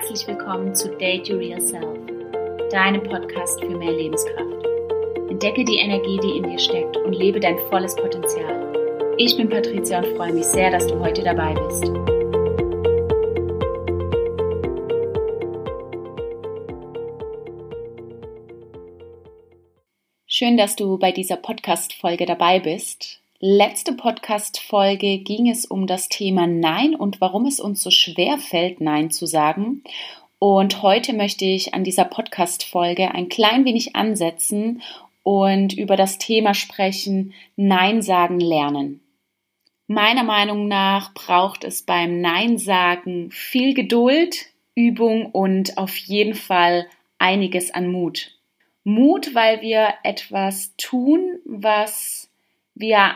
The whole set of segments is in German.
herzlich willkommen zu Date Your Real Self, deinem Podcast für mehr Lebenskraft. Entdecke die Energie, die in dir steckt und lebe dein volles Potenzial. Ich bin Patricia und freue mich sehr, dass du heute dabei bist. Schön, dass du bei dieser Podcast-Folge dabei bist. Letzte Podcast-Folge ging es um das Thema Nein und warum es uns so schwer fällt, Nein zu sagen. Und heute möchte ich an dieser Podcast-Folge ein klein wenig ansetzen und über das Thema sprechen, Nein sagen lernen. Meiner Meinung nach braucht es beim Nein sagen viel Geduld, Übung und auf jeden Fall einiges an Mut. Mut, weil wir etwas tun, was wir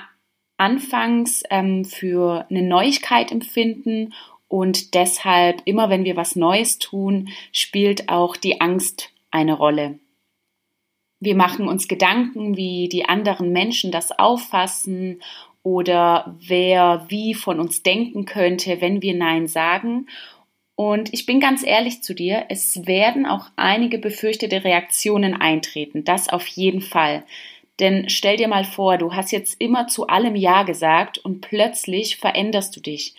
anfangs ähm, für eine Neuigkeit empfinden und deshalb immer wenn wir was Neues tun, spielt auch die Angst eine Rolle. Wir machen uns Gedanken, wie die anderen Menschen das auffassen oder wer wie von uns denken könnte, wenn wir Nein sagen. Und ich bin ganz ehrlich zu dir, es werden auch einige befürchtete Reaktionen eintreten, das auf jeden Fall. Denn stell dir mal vor, du hast jetzt immer zu allem Ja gesagt und plötzlich veränderst du dich.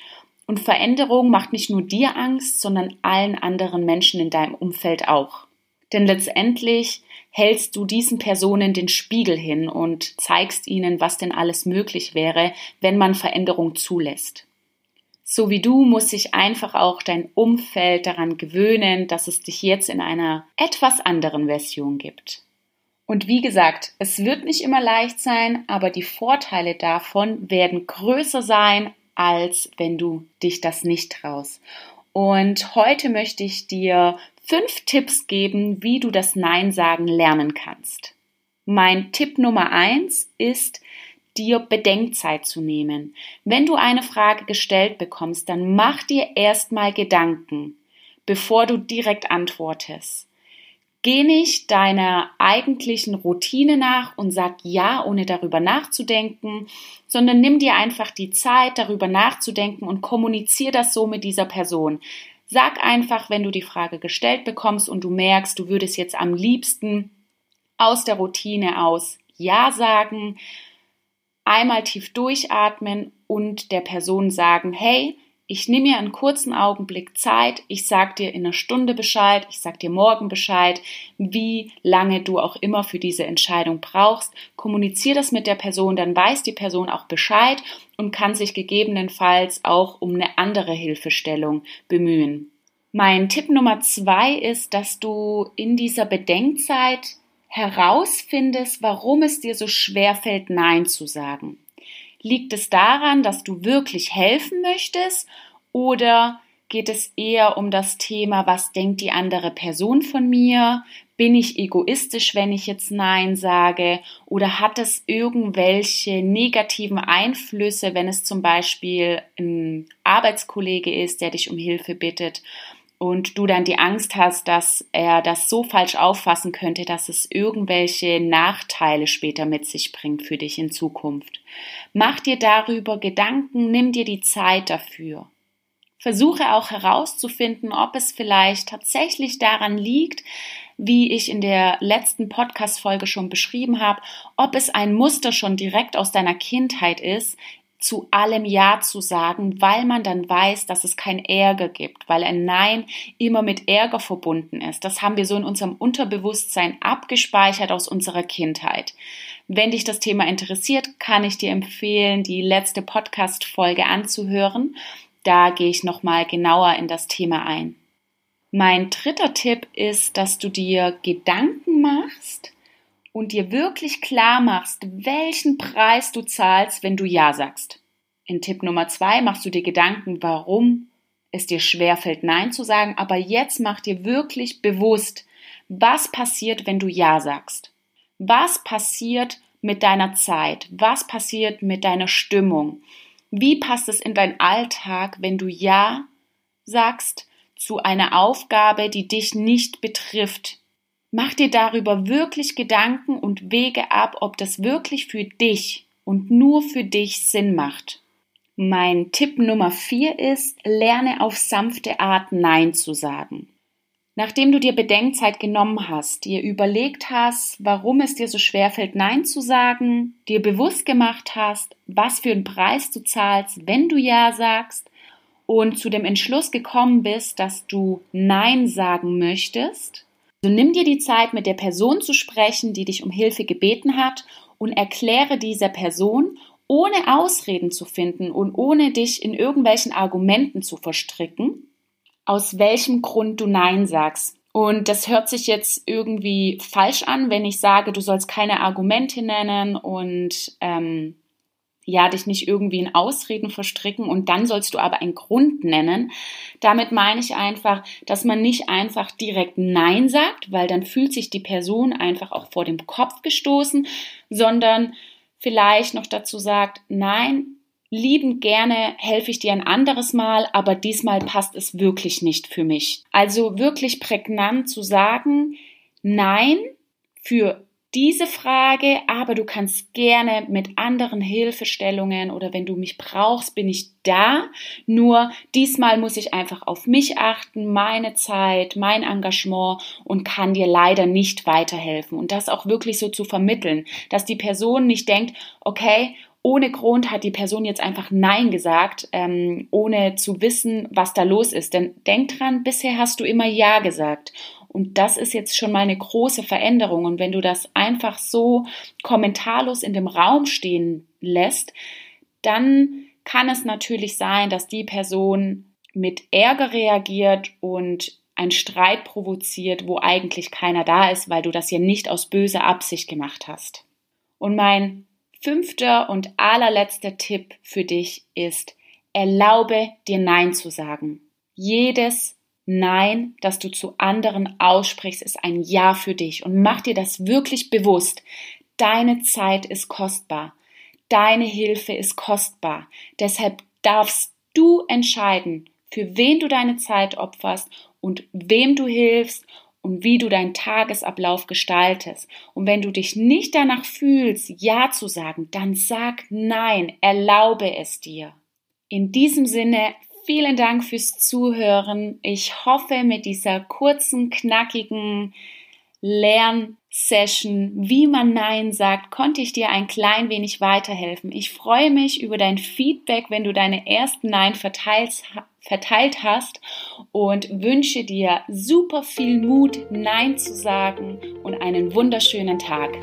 Und Veränderung macht nicht nur dir Angst, sondern allen anderen Menschen in deinem Umfeld auch. Denn letztendlich hältst du diesen Personen den Spiegel hin und zeigst ihnen, was denn alles möglich wäre, wenn man Veränderung zulässt. So wie du muss sich einfach auch dein Umfeld daran gewöhnen, dass es dich jetzt in einer etwas anderen Version gibt. Und wie gesagt, es wird nicht immer leicht sein, aber die Vorteile davon werden größer sein, als wenn du dich das nicht traust. Und heute möchte ich dir fünf Tipps geben, wie du das Nein sagen lernen kannst. Mein Tipp Nummer eins ist, dir Bedenkzeit zu nehmen. Wenn du eine Frage gestellt bekommst, dann mach dir erstmal Gedanken, bevor du direkt antwortest. Geh nicht deiner eigentlichen Routine nach und sag ja, ohne darüber nachzudenken, sondern nimm dir einfach die Zeit, darüber nachzudenken und kommunizier das so mit dieser Person. Sag einfach, wenn du die Frage gestellt bekommst und du merkst, du würdest jetzt am liebsten aus der Routine aus Ja sagen, einmal tief durchatmen und der Person sagen, hey, ich nehme mir einen kurzen Augenblick Zeit, ich sag dir in einer Stunde Bescheid, ich sag dir morgen Bescheid, wie lange du auch immer für diese Entscheidung brauchst. Kommunizier das mit der Person, dann weiß die Person auch Bescheid und kann sich gegebenenfalls auch um eine andere Hilfestellung bemühen. Mein Tipp Nummer zwei ist, dass du in dieser Bedenkzeit herausfindest, warum es dir so schwer fällt, Nein zu sagen. Liegt es daran, dass du wirklich helfen möchtest oder geht es eher um das Thema, was denkt die andere Person von mir? Bin ich egoistisch, wenn ich jetzt Nein sage? Oder hat es irgendwelche negativen Einflüsse, wenn es zum Beispiel ein Arbeitskollege ist, der dich um Hilfe bittet? Und du dann die Angst hast, dass er das so falsch auffassen könnte, dass es irgendwelche Nachteile später mit sich bringt für dich in Zukunft. Mach dir darüber Gedanken, nimm dir die Zeit dafür. Versuche auch herauszufinden, ob es vielleicht tatsächlich daran liegt, wie ich in der letzten Podcast-Folge schon beschrieben habe, ob es ein Muster schon direkt aus deiner Kindheit ist, zu allem Ja zu sagen, weil man dann weiß, dass es kein Ärger gibt, weil ein Nein immer mit Ärger verbunden ist. Das haben wir so in unserem Unterbewusstsein abgespeichert aus unserer Kindheit. Wenn dich das Thema interessiert, kann ich dir empfehlen, die letzte Podcast-Folge anzuhören. Da gehe ich nochmal genauer in das Thema ein. Mein dritter Tipp ist, dass du dir Gedanken machst, und dir wirklich klar machst, welchen Preis du zahlst, wenn du Ja sagst. In Tipp Nummer zwei machst du dir Gedanken, warum es dir schwerfällt, Nein zu sagen, aber jetzt mach dir wirklich bewusst, was passiert, wenn du Ja sagst. Was passiert mit deiner Zeit? Was passiert mit deiner Stimmung? Wie passt es in deinen Alltag, wenn du Ja sagst zu einer Aufgabe, die dich nicht betrifft, Mach dir darüber wirklich Gedanken und wege ab, ob das wirklich für dich und nur für dich Sinn macht. Mein Tipp Nummer vier ist, lerne auf sanfte Art Nein zu sagen. Nachdem du dir Bedenkzeit genommen hast, dir überlegt hast, warum es dir so schwer fällt, Nein zu sagen, dir bewusst gemacht hast, was für einen Preis du zahlst, wenn du Ja sagst und zu dem Entschluss gekommen bist, dass du Nein sagen möchtest, so nimm dir die Zeit, mit der Person zu sprechen, die dich um Hilfe gebeten hat und erkläre dieser Person, ohne Ausreden zu finden und ohne dich in irgendwelchen Argumenten zu verstricken, aus welchem Grund du Nein sagst. Und das hört sich jetzt irgendwie falsch an, wenn ich sage, du sollst keine Argumente nennen und ähm, ja, dich nicht irgendwie in Ausreden verstricken und dann sollst du aber einen Grund nennen. Damit meine ich einfach, dass man nicht einfach direkt Nein sagt, weil dann fühlt sich die Person einfach auch vor dem Kopf gestoßen, sondern vielleicht noch dazu sagt, nein, liebend gerne helfe ich dir ein anderes Mal, aber diesmal passt es wirklich nicht für mich. Also wirklich prägnant zu sagen, nein, für diese Frage, aber du kannst gerne mit anderen Hilfestellungen oder wenn du mich brauchst, bin ich da. Nur diesmal muss ich einfach auf mich achten, meine Zeit, mein Engagement und kann dir leider nicht weiterhelfen. Und das auch wirklich so zu vermitteln, dass die Person nicht denkt, okay, ohne Grund hat die Person jetzt einfach Nein gesagt, ähm, ohne zu wissen, was da los ist. Denn denk dran, bisher hast du immer Ja gesagt. Und das ist jetzt schon mal eine große Veränderung. Und wenn du das einfach so kommentarlos in dem Raum stehen lässt, dann kann es natürlich sein, dass die Person mit Ärger reagiert und ein Streit provoziert, wo eigentlich keiner da ist, weil du das ja nicht aus böser Absicht gemacht hast. Und mein fünfter und allerletzter Tipp für dich ist, erlaube dir Nein zu sagen. Jedes Nein, das du zu anderen aussprichst, ist ein Ja für dich und mach dir das wirklich bewusst. Deine Zeit ist kostbar. Deine Hilfe ist kostbar. Deshalb darfst du entscheiden, für wen du deine Zeit opferst und wem du hilfst und wie du deinen Tagesablauf gestaltest. Und wenn du dich nicht danach fühlst, Ja zu sagen, dann sag Nein, erlaube es dir. In diesem Sinne, vielen Dank fürs Zuhören. Ich hoffe, mit dieser kurzen, knackigen Lernsession, wie man Nein sagt, konnte ich dir ein klein wenig weiterhelfen. Ich freue mich über dein Feedback, wenn du deine ersten Nein verteilt, verteilt hast und wünsche dir super viel Mut, Nein zu sagen und einen wunderschönen Tag.